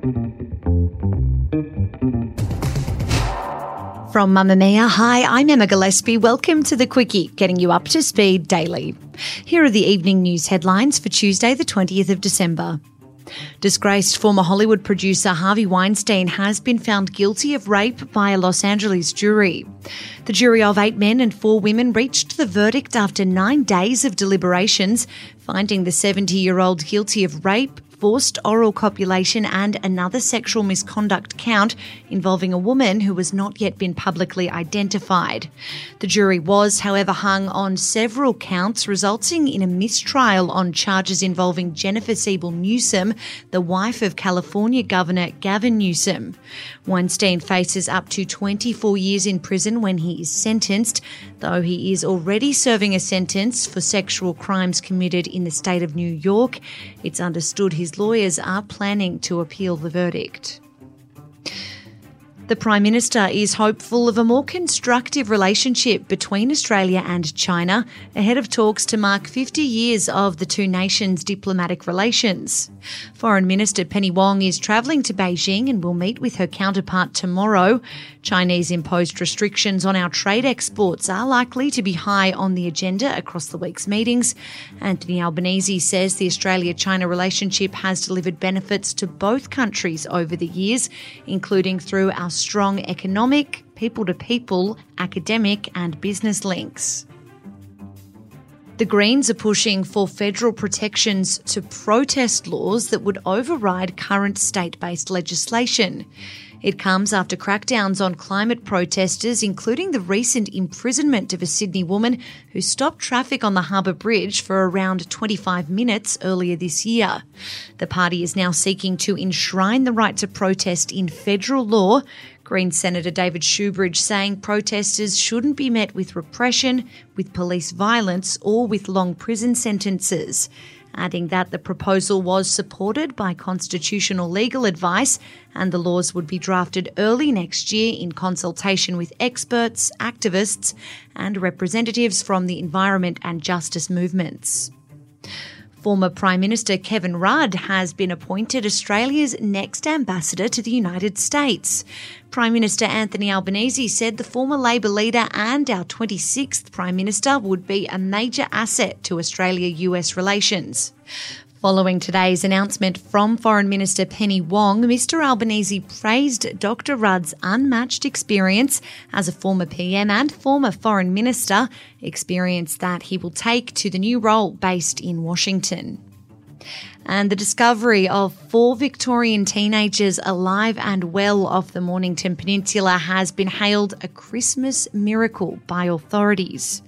From Mamamia, hi, I'm Emma Gillespie. Welcome to the Quicky, getting you up to speed daily. Here are the evening news headlines for Tuesday, the 20th of December. Disgraced former Hollywood producer Harvey Weinstein has been found guilty of rape by a Los Angeles jury. The jury of eight men and four women reached the verdict after nine days of deliberations, finding the 70 year old guilty of rape, forced oral copulation and another sexual misconduct count involving a woman who has not yet been publicly identified. The jury was, however, hung on several counts, resulting in a mistrial on charges involving Jennifer Siebel Newsom, the wife of California Governor Gavin Newsom. Weinstein faces up to 24 years in prison when he is sentenced, though he is already serving a sentence for sexual crimes committed in the state of New York. It's understood his lawyers are planning to appeal the verdict. The Prime Minister is hopeful of a more constructive relationship between Australia and China ahead of talks to mark 50 years of the two nations' diplomatic relations. Foreign Minister Penny Wong is travelling to Beijing and will meet with her counterpart tomorrow. Chinese imposed restrictions on our trade exports are likely to be high on the agenda across the week's meetings. Anthony Albanese says the Australia China relationship has delivered benefits to both countries over the years, including through our strong economic, people to people, academic, and business links. The Greens are pushing for federal protections to protest laws that would override current state based legislation. It comes after crackdowns on climate protesters, including the recent imprisonment of a Sydney woman who stopped traffic on the Harbour Bridge for around 25 minutes earlier this year. The party is now seeking to enshrine the right to protest in federal law. Green Senator David Shoebridge saying protesters shouldn't be met with repression, with police violence, or with long prison sentences adding that the proposal was supported by constitutional legal advice and the laws would be drafted early next year in consultation with experts, activists, and representatives from the environment and justice movements. Former Prime Minister Kevin Rudd has been appointed Australia's next ambassador to the United States. Prime Minister Anthony Albanese said the former Labor leader and our 26th Prime Minister would be a major asset to Australia US relations. Following today's announcement from Foreign Minister Penny Wong, Mr Albanese praised Dr Rudd's unmatched experience as a former PM and former Foreign Minister, experience that he will take to the new role based in Washington. And the discovery of four Victorian teenagers alive and well off the Mornington Peninsula has been hailed a Christmas miracle by authorities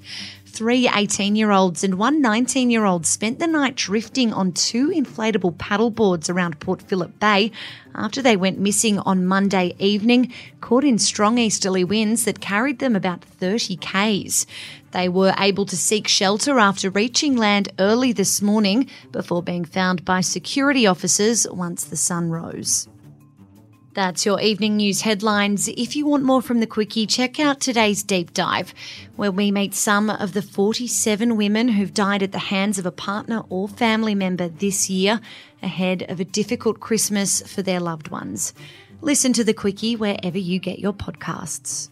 three 18 year olds and one 19 year old spent the night drifting on two inflatable paddleboards around Port Phillip Bay after they went missing on Monday evening, caught in strong easterly winds that carried them about 30 k's. They were able to seek shelter after reaching land early this morning before being found by security officers once the sun rose. That's your evening news headlines. If you want more from the Quicky, check out today's deep dive, where we meet some of the 47 women who've died at the hands of a partner or family member this year, ahead of a difficult Christmas for their loved ones. Listen to the Quicky wherever you get your podcasts.